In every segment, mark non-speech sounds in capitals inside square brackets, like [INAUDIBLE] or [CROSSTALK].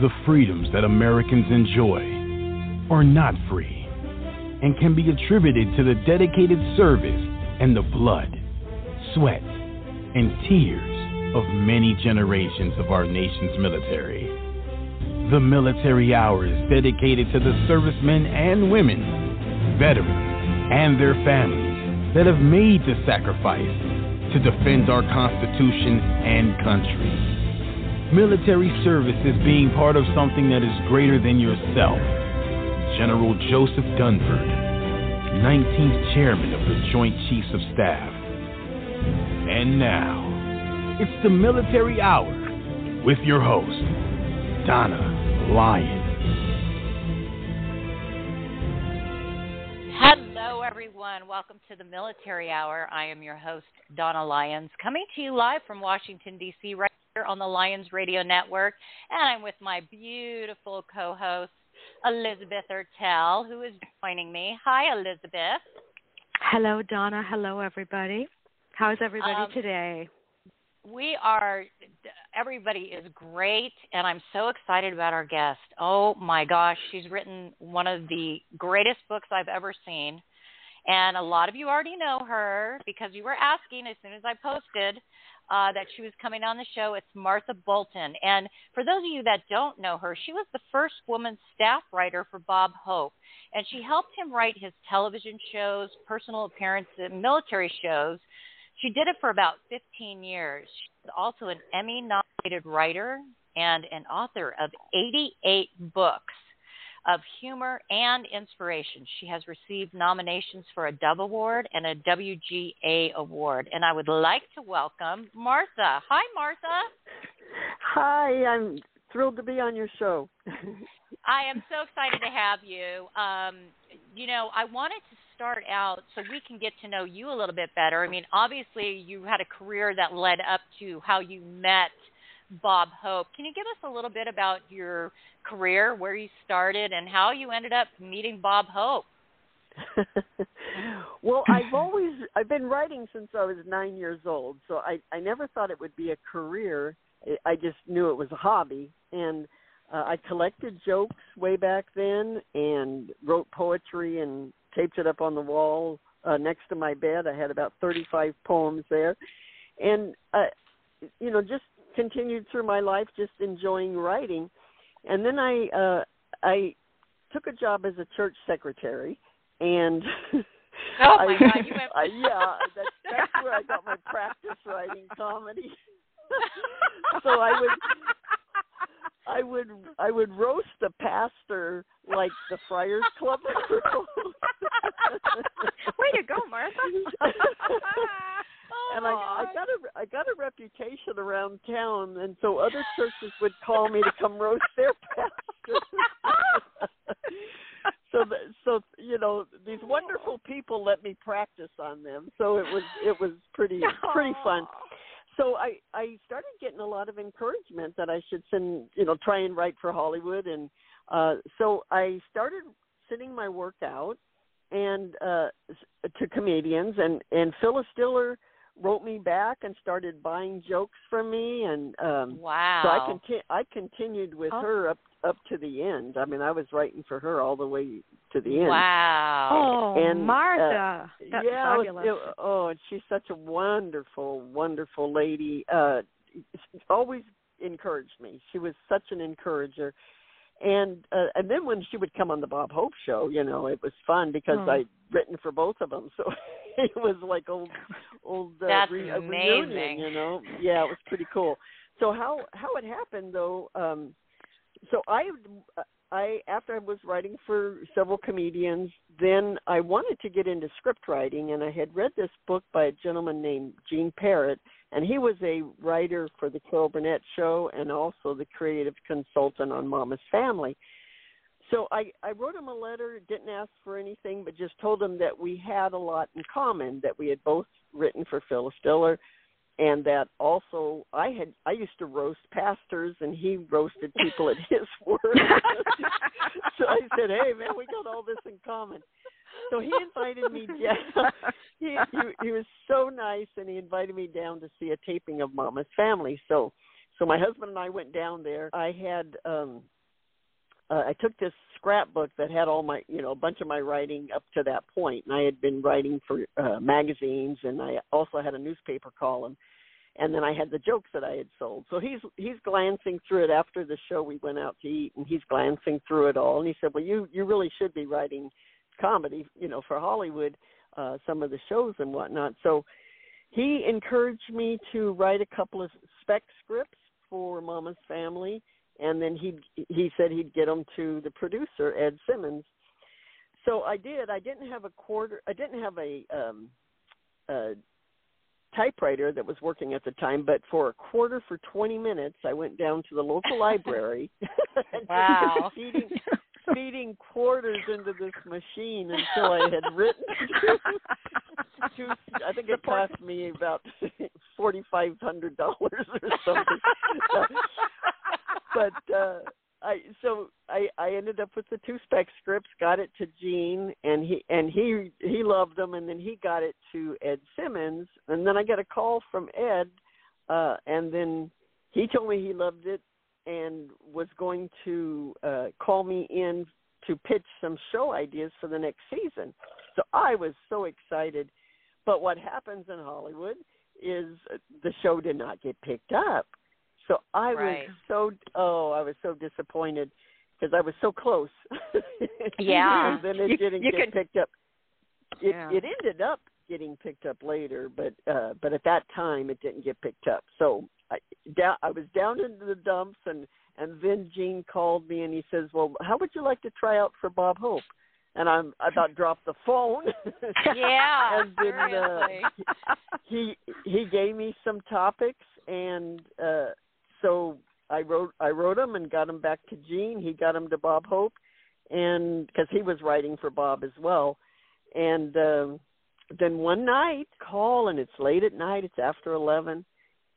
the freedoms that Americans enjoy are not free and can be attributed to the dedicated service and the blood, sweat, and tears of many generations of our nation's military. The Military Hour is dedicated to the servicemen and women, veterans, and their families that have made the sacrifice to defend our Constitution and country. Military service is being part of something that is greater than yourself. General Joseph Dunford, 19th Chairman of the Joint Chiefs of Staff. And now, it's the Military Hour with your host, Donna Lyons. Hello, everyone. Welcome to the Military Hour. I am your host, Donna Lyons, coming to you live from Washington, D.C., right here on the Lions Radio Network. And I'm with my beautiful co host, Elizabeth Ertel, who is joining me. Hi, Elizabeth. Hello, Donna. Hello, everybody. How's everybody Um, today? We are, everybody is great, and I'm so excited about our guest. Oh my gosh, she's written one of the greatest books I've ever seen. And a lot of you already know her because you were asking as soon as I posted uh, that she was coming on the show. It's Martha Bolton. And for those of you that don't know her, she was the first woman staff writer for Bob Hope. And she helped him write his television shows, personal appearances, military shows. She did it for about 15 years. She's also an Emmy nominated writer and an author of 88 books of humor and inspiration. She has received nominations for a Dove Award and a WGA Award. And I would like to welcome Martha. Hi, Martha. Hi, I'm thrilled to be on your show. [LAUGHS] I am so excited to have you. Um, you know, I wanted to start out so we can get to know you a little bit better. I mean, obviously, you had a career that led up to how you met Bob Hope. Can you give us a little bit about your career, where you started, and how you ended up meeting Bob Hope? [LAUGHS] well, I've always I've been writing since I was 9 years old. So I I never thought it would be a career. I- just knew it was a hobby and uh, I collected jokes way back then and wrote poetry and taped it up on the wall uh, next to my bed. I had about 35 poems there. And uh you know, just continued through my life just enjoying writing. And then I uh I took a job as a church secretary and [LAUGHS] Oh [LAUGHS] my I, God, you went- I, yeah, that's that's where I got my practice writing comedy. [LAUGHS] so I would I would I would roast a pastor like the Friars Club. Way to go, Martha. and I, I got a I got a reputation around town, and so other churches would call me to come roast their [LAUGHS] pastor. [LAUGHS] so so you know these wonderful people let me practice on them, so it was it was pretty pretty fun. [LAUGHS] So I I started getting a lot of encouragement that I should send you know try and write for Hollywood, and uh, so I started sending my work out and uh to comedians and and Phyllis Diller wrote me back and started buying jokes from me and um wow. so I conti- I continued with Oh. her up up to the end. I mean, I was writing for her all the way to the end. Wow. Oh, And, uh, Martha. That's yeah, it fabulous. it- oh, and she's such a wonderful, wonderful lady. Uh always encouraged me. She was such an encourager. And uh, and then when she would come on the Bob Hope show, you know, it was fun because Hmm. I'd written for both of them, [LAUGHS] so it was like old old uh, That's re- amazing. reunion, you know. Yeah, it was pretty cool. So how how it happened though? um So I I after I was writing for several comedians, then I wanted to get into script writing, and I had read this book by a gentleman named Gene Perret, and he was a writer for the Carol Burnett Show and also the creative consultant on Mama's Family. So I, I wrote him a letter, didn't ask for anything, but just told him that we had a lot in common, that we had both written for Phyllis Diller, and that also I had I used to roast pastors, and he roasted people at his work. [LAUGHS] [LAUGHS] so I said, "Hey, man, we got all this in common." So he invited me [LAUGHS] down. He, he he was so nice, and he invited me down to see a taping of Mama's Family. So So my husband and I went down there. I had um uh, I took this scrapbook that had all my, you know, a bunch of my writing up to that point, and I had been writing for uh, magazines, and I also had a newspaper column, and then I had the jokes that I had sold. So he's he's glancing through it after the show. We went out to eat, and he's glancing through it all, and he said, "Well, you you really should be writing comedy, you know, for Hollywood, uh, some of the shows and whatnot." So he encouraged me to write a couple of spec scripts for Mama's Family and then he he said he'd get them to the producer Ed Simmons. So I did. I didn't have a quarter. I didn't have a um, a typewriter that was working at the time, but for a quarter for 20 minutes, I went down to the local [LAUGHS] library. [LAUGHS] wow. Feeding quarters into this machine until I had written [LAUGHS] two, I think it cost me about [LAUGHS] forty five hundred dollars or something. [LAUGHS] But uh I so I I ended up with the two spec scripts, got it to Gene, and he and he he loved them, and then he got it to Ed Simmons, and then I got a call from Ed, uh, and then he told me he loved it and was going to uh, call me in to pitch some show ideas for the next season. So I was so excited, but what happens in Hollywood is the show did not get picked up. So I right. was so oh, I was so disappointed because I was so close. [LAUGHS] Yeah. and then it You- didn't you get could- picked up. It Yeah. it ended up getting picked up later, but uh but at that time it didn't get picked up. So I down I was down into the dumps and and then Gene called me and he says, "Well, how would you like to try out for Bob Hope?" And I'm I about dropped the phone. [LAUGHS] Yeah. [LAUGHS] and then uh, he he gave me some topics and uh so I wrote I wrote them and got them back to Gene. He got them to Bob Hope, and because he was writing for Bob as well, and um, then one night call and it's late at night. It's after eleven,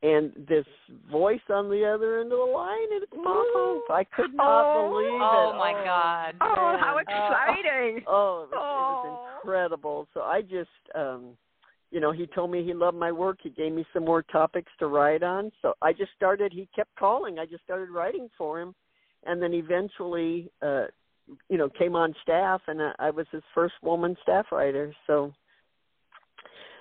and this voice on the other end of the line and it's Bob I could not Oh. believe it. Oh, my God. Oh, how man. exciting! [LAUGHS] Oh, it was, it Oh. was incredible. So I just, um, you know, he told me he loved my work. He gave me some more topics to write on. So I just started. He kept calling. I just started writing for him, and then eventually, uh, you know, came on staff, and I, I was his first woman staff writer. So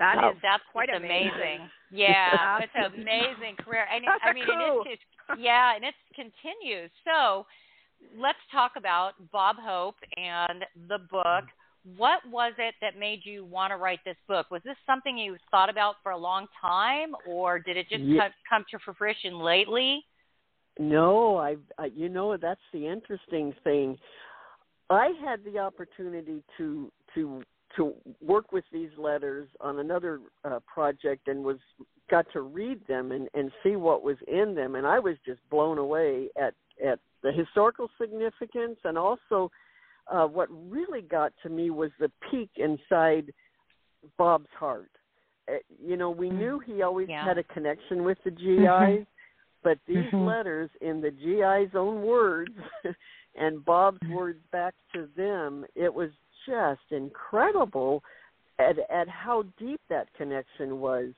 That Wow. is That's quite amazing. amazing. Yeah, [LAUGHS] it's an amazing career, and That's I mean, cool. and it's just, yeah, and it continues. So, let's talk about Bob Hope and the book. What was it that made you want to write this book? Was this something you thought about for a long time, or did it just Ye- come, come to fruition lately? No, I, I you know that's the interesting thing. I had the opportunity to to to work with these letters on another uh, project and was got to read them and and see what was in them and I was just blown away at at the historical significance and also uh what really got to me was the peek inside Bob's heart. Uh, you know, we Mm. knew he always Yeah. had a connection with the GIs, but these Mhm. letters in the GI's own words [LAUGHS] and Bob's words back to them, it was just incredible at at how deep that connection was.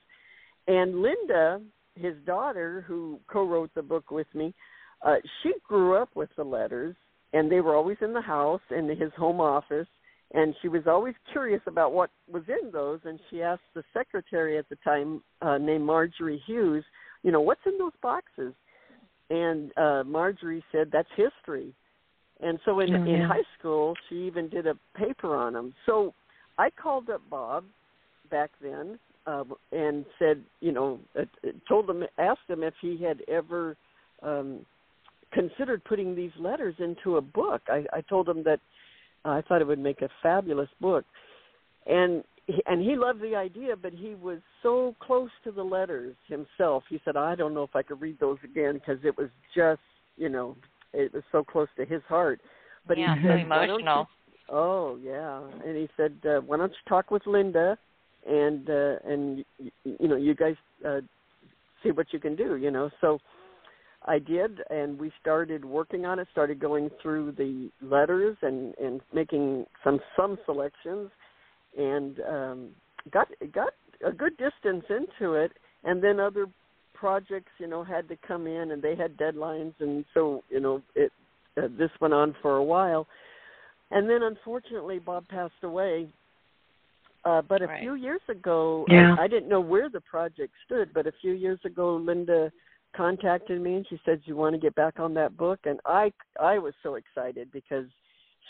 And Linda, his daughter, who co-wrote the book with me, uh, she grew up with the letters, and they were always in the house in his home office. And she was always curious about what was in those, and she asked the secretary at the time, uh, named Marjorie Hughes, you know, what's in those boxes? And uh, Marjorie said, that's history. And so in, Oh, in high school, she even did a paper on them. So I called up Bob back then uh, and said, you know, uh, told him, asked him if he had ever um, considered putting these letters into a book. I, I told him that uh, I thought it would make a fabulous book, and he, and he loved the idea, but he was so close to the letters himself. He said, I don't know if I could read those again because it was just, you know, it was so close to his heart. But yeah, he said, "Why don't you emotional. Oh yeah, and he said, uh, "Why don't you talk with Linda, and uh, and y- y- you know you guys uh, see what you can do." You know, so I did, and we started working on it. Started going through the letters and and making some some selections, and um, got got a good distance into it, and then other projects, you know, had to come in, and they had deadlines, and so you know, it uh, this went on for a while, and then unfortunately, Bob passed away. Uh, but a Right. few years ago, Yeah. I, I didn't know where the project stood. But a few years ago, Linda contacted me and she said, "You want to get back on that book?" And I, I was so excited because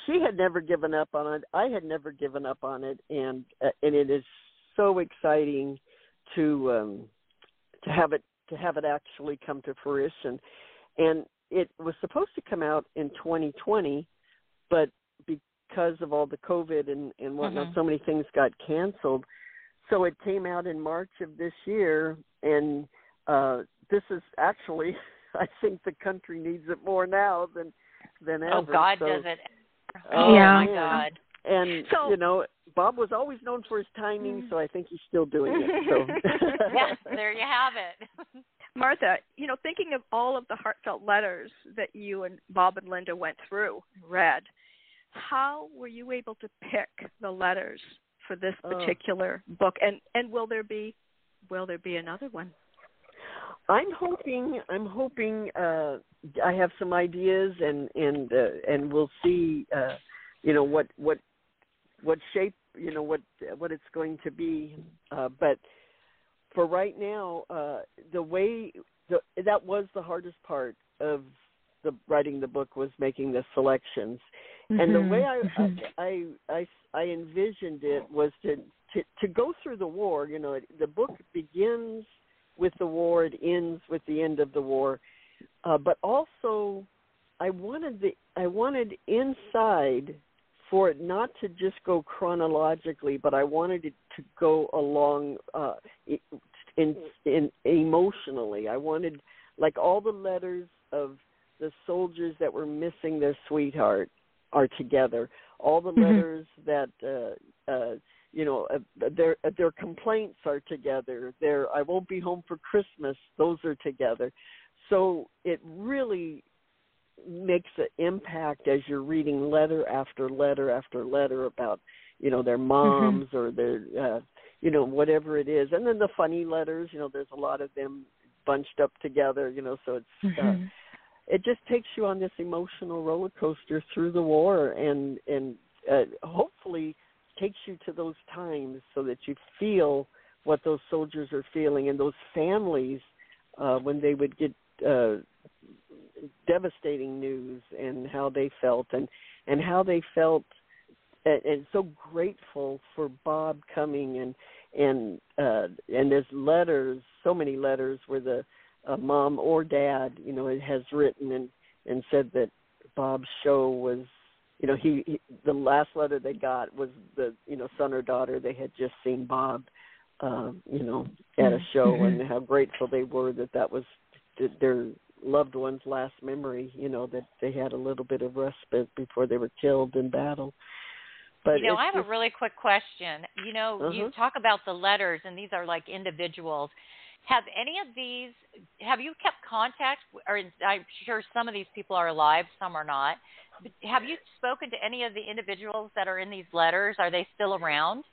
she had never given up on it. I had never given up on it, and uh, and it is so exciting to um, to have it to have it actually come to fruition. And it was supposed to come out in 2020, but because of all the COVID and and whatnot, Mhm. so many things got canceled. So it came out in March of this year, and uh, this is actually, [LAUGHS] I think the country needs it more now than than ever. Oh God, so, does it? Oh, Oh Yeah. my. God. and So- you know, Bob was always known for his timing, so I think he's still doing it. So [LAUGHS] yes, there you have it. [LAUGHS] Martha, you know, thinking of all of the heartfelt letters that you and Bob and Linda went through, read, how were you able to pick the letters for this Oh. particular book? And and will there be will there be another one? I'm hoping I'm hoping uh I have some ideas and and uh, and we'll see uh you know what what what shape you know what what it's going to be uh but for right now uh the way the that was the hardest part of the writing the book was making the selections and the way I, Mhm. I I I envisioned it was to to to go through the war. You know, it, the book begins with the war, it ends with the end of the war, uh, but also I wanted the I wanted inside for it not to just go chronologically, but I wanted it to go along uh, in in emotionally. I wanted like all the letters of the soldiers that were missing their sweetheart are together. All the Mhm. letters that uh, uh, you know uh, their uh, their complaints are together. Their I won't be home for Christmas. Those are together. So it really makes an impact as you're reading letter after letter after letter about you know their moms or their uh, you know whatever it is, and then the funny letters. You know, there's a lot of them bunched up together. You know, so it's uh, Mhm. it just takes you on this emotional roller coaster through the war and and uh, hopefully takes you to those times so that you feel what those soldiers are feeling and those families uh when they would get uh devastating news and how they felt and and how they felt and, and so grateful for Bob coming and and uh and there's letters so many letters where the uh, mom or dad, you know, has written and and said that Bob's show was, you know, he, he the last letter they got was the you know son or daughter they had just seen Bob, um, you know, at a show Mhm. and how grateful they were that that was th- their loved one's last memory, you know, that they had a little bit of respite before they were killed in battle. But you know, I have just, a really quick question. You know, you Uh-huh. talk about the letters, and these are like individuals. Have any of these? Have you kept contact? Or I'm sure some of these people are alive, some are not. But have you spoken to any of the individuals that are in these letters? Are they still around?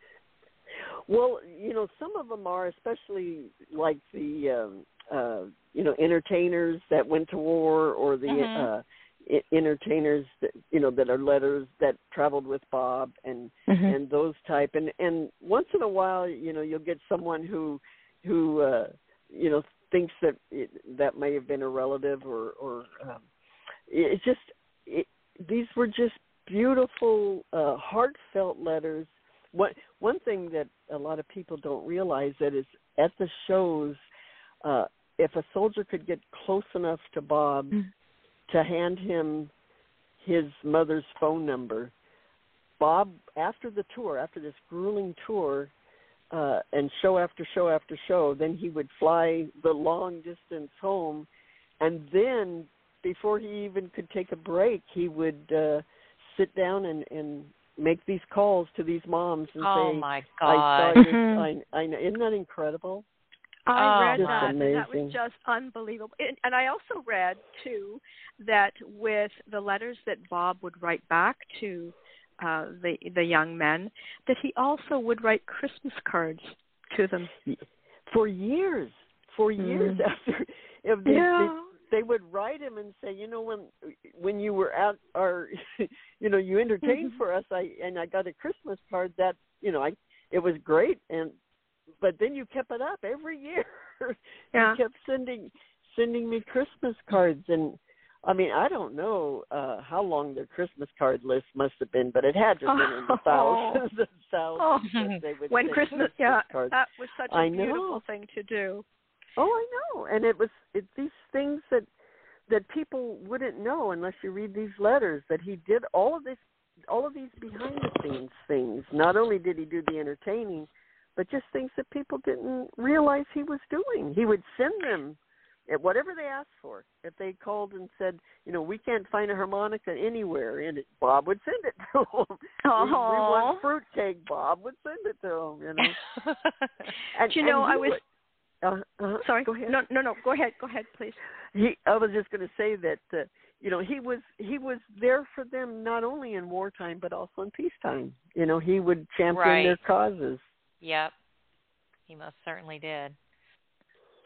Well, you know, some of them are, especially like the um, uh, you know entertainers that went to war, or the Mhm. uh, I- entertainers that you know that are letters that traveled with Bob and Mhm. and those type. And and once in a while, you know, you'll get someone who who uh, you know thinks that it, that may have been a relative or or um, it- it's just it, these were just beautiful, uh, heartfelt letters. One one thing that a lot of people don't realize that is at the shows, uh, if a soldier could get close enough to Bob Mm. to hand him his mother's phone number, Bob after the tour, after this grueling tour, uh, and show after show after show, then he would fly the long distance home, and then before he even could take a break, he would uh, sit down and, and make these calls to these moms and Oh say, my "I God! saw your, Mhm. I, I. Isn't that incredible? I Oh, read that. and That was just unbelievable. And, and I also read too that with the letters that Bob would write back to uh, the the young men, that he also would write Christmas cards to them. For years, for years Mm. after if they, yeah. they they would write him and say, you know, when when you were at our, [LAUGHS] you know, you entertained Mhm. for us, I and I got a Christmas card that you know I it was great and but then you kept it up every year. [LAUGHS] Yeah. you kept sending sending me Christmas cards and I mean, I don't know uh how long their Christmas card list must have been, but it had to have been in the [LAUGHS] Oh. thousands and [LAUGHS] thousands Oh. they would When Christmas, Christmas yeah, cards. that was such a I know. beautiful thing to do. Oh, I know. And it was it's these things that that people wouldn't know unless you read these letters that he did all of this all of these behind the scenes things. Not only did he do the entertaining, but just things that people didn't realize he was doing. He would send them at whatever they asked for. If they called and said, you know, we can't find a harmonica anywhere, and it, Bob would send it [LAUGHS] to them. We, we Aw. want fruitcake. Bob would send it to them. [LAUGHS] You know. And, you know, I was- would- uh, uh, Sorry. Go ahead. No, no, no. Go ahead. Go ahead, please. he i was just going to say that uh, you know he was he was there for them not only in wartime but also in peacetime you know he would champion Right. their causes Yep. He most certainly did.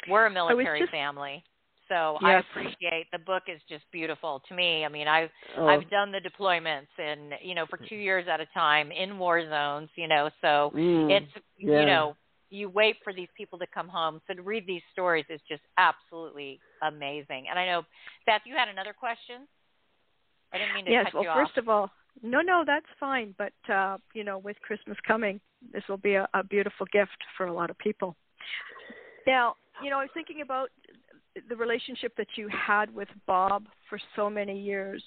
We're a military just- family. So I appreciate the book is just beautiful to me. I mean, I've oh, I've done the deployments and you know for 2 years at a time in war zones, you know. So mm, it's yeah. you know, you wait for these people to come home. So to read these stories is just absolutely amazing. And I know Beth, you had another question? I didn't mean to yes. cut Well, you first of all, no, no, that's fine. But uh, you know, with Christmas coming, this will be a, a beautiful gift for a lot of people. Now, you know, I was thinking about the relationship that you had with Bob for so many years.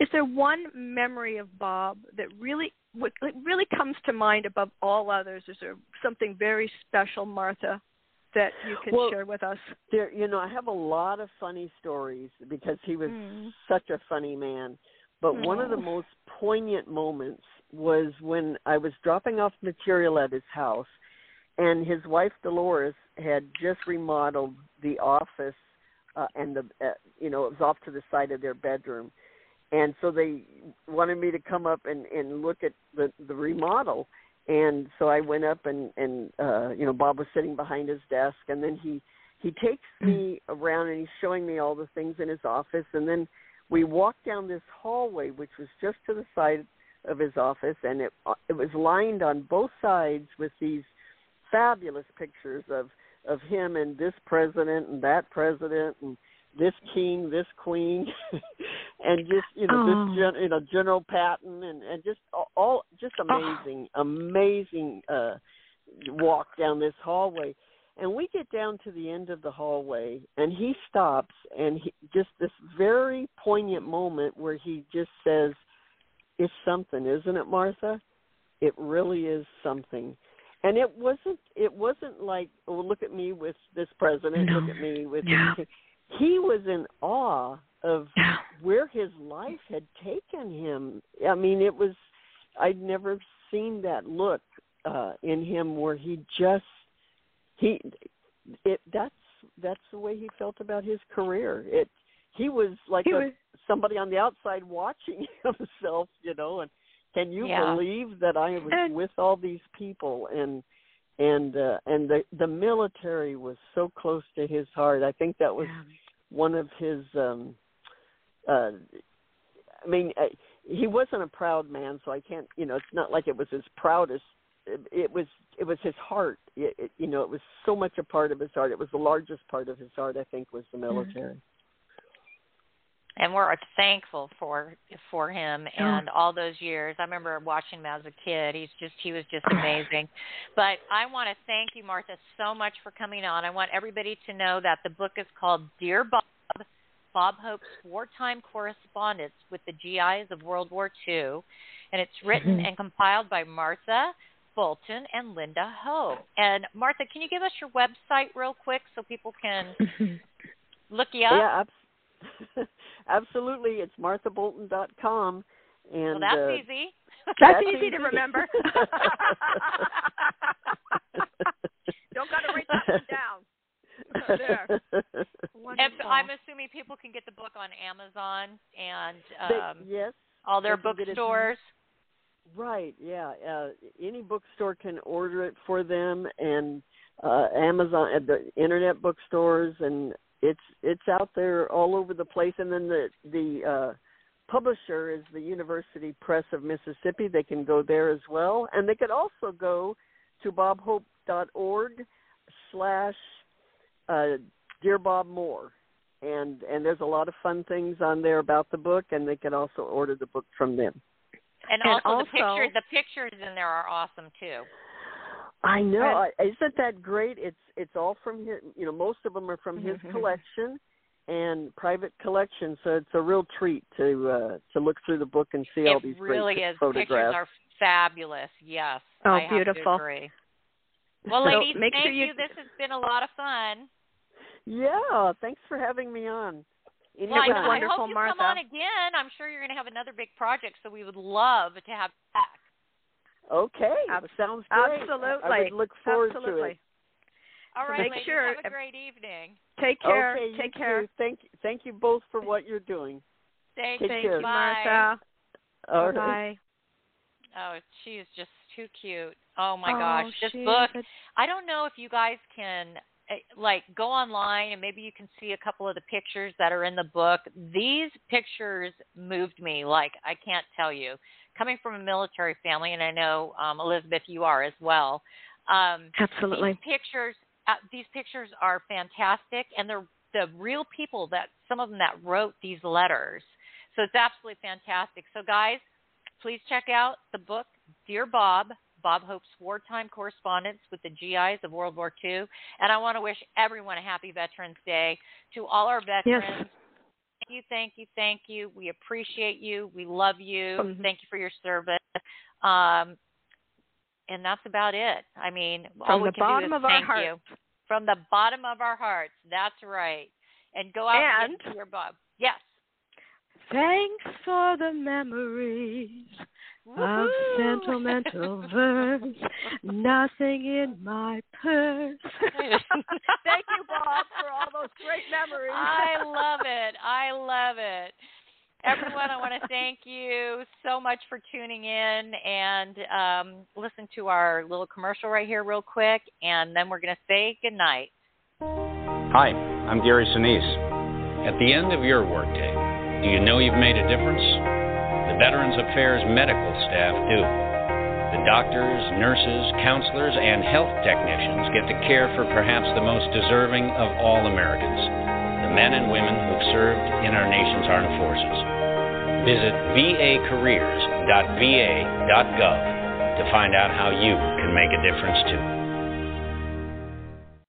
Is there one memory of Bob that really what really comes to mind above all others? Is there something very special, Martha, that you can Well, share with us? there you know i have a lot of funny stories because he was Mm. such a funny man but one of the most poignant moments was when i was dropping off material at his house and his wife dolores had just remodeled the office uh, and the uh, you know it was off to the side of their bedroom. And so they wanted me to come up and and look at the the remodel. And so I went up and and uh you know Bob was sitting behind his desk and then he he takes me around and he's showing me all the things in his office. And then we walked down this hallway which was just to the side of his office and it uh, it was lined on both sides with these fabulous pictures of of him and this president and that president and this king, this queen, [LAUGHS] and just you know Oh. this gen, you know General Patton and and just all, all just amazing, amazing uh walk down this hallway. And we get down to the end of the hallway, and he stops, and he just this very poignant moment where he just says, "It's something, isn't it, Martha? It really is something." And it wasn't. It wasn't like, "Oh, look at me with this president. Look at me with." Yeah. This. He was in awe of Yeah. where his life had taken him. I mean, it was I'd never seen that look uh in him where he just he it that's that's the way he felt about his career. It he was like He a, was- somebody on the outside watching [LAUGHS] himself, you know, and can you Yeah. believe that I was And- with all these people and and uh and the the military was so close to his heart. I think that was one of his um uh i mean uh, he wasn't a proud man so i can't you know it's not like it was his proudest it, was it was his heart it, it, you know it was so much a part of his heart it was the largest part of his heart i think was the mm-hmm. military and we're thankful for for him and all those years. I remember watching him as a kid. He's just he was just [SIGHS] amazing. But I want to thank you, Martha, so much for coming on. I want everybody to know that the book is called Dear Bob: Bob Hope's Wartime Correspondence with the GIs of World War II, and it's written mm-hmm. and compiled by Martha Bolton and Linda Hope. And Martha, can you give us your website real quick so people can [LAUGHS] look you up? yeah abs- [LAUGHS] absolutely it's marthabolton.com and well, that's uh, easy. [LAUGHS] That's, That's easy, to remember. Don't gotta write that one down. There. If, I'm assuming people can get the book on Amazon and They- um, yes all their they it- bookstores. Right, yeah. Uh, any bookstore can order it for them, and uh, Amazon, at the internet bookstores, and it's it's out there all over the place. And then the the uh, publisher is the University Press of Mississippi. They can go there as well, and they could also go to bobhope.org slash uh, Dear Bob Moore, and and there's a lot of fun things on there about the book, and they can also order the book from them. And, And also, also- the pictures the pictures in there are awesome too. I know, isn't that great? It's it's all from his. You know, most of them are from his Mhm. collection and private collection. So it's a real treat to uh to look through the book and see all these really great is. The pictures photographs. are fabulous. Yes. Oh, I beautiful. Well, So ladies, make thank sure you- you. This has been a lot of fun. Yeah, thanks for having me on. Well, was I, Anytime. I hope you Martha. come on again. I'm sure you're going to have another big project, so we would love to have you back. Okay, Ab- sounds great. Absolutely. I would look forward Absolutely. to it. All right, Make ladies, sure- have a great evening. Take care. Okay, you Take care. too. Thank thank you both for what you're doing. Thank, Take. Thank care. you, Bye. Martha. All right. Bye. Oh, she is just too cute. Oh my oh, gosh, this she's book. a- I don't know if you guys can like go online and maybe you can see a couple of the pictures that are in the book. These pictures moved me like I can't tell you. Coming from a military family, and I know um, Elizabeth, you are as well. Um, Absolutely. These pictures, uh, these pictures are fantastic, and they're the real people that some of them that wrote these letters. So it's absolutely fantastic. So guys, please check out the book Dear Bob. Bob Hope's wartime correspondence with the GIs of World War II. And I want to wish everyone a happy Veterans Day. To all our veterans, Yes. thank you, thank you, thank you. We appreciate you. We love you. Mhm. Thank you for your service. Um, and that's about it. I mean, all From the bottom of our hearts. you. From the bottom of our hearts. That's right. And go out and, And- your Bob. Yes. Thanks for the memories of sentimental verse. Nothing in my purse. [LAUGHS] Thank you, Bob, for all those great memories. I love it. I love it. Everyone, I want to thank you so much for tuning in and um, listen to our little commercial right here, real quick, and then we're going to say goodnight. Hi, I'm Gary Sinise. At the end of your workday, do you know you've made a difference? Veterans Affairs medical staff do. The doctors, nurses, counselors, and health technicians get to care for perhaps the most deserving of all Americans the men and women who've served in our nation's armed forces. Visit vacareers.va.gov to find out how you can make a difference too.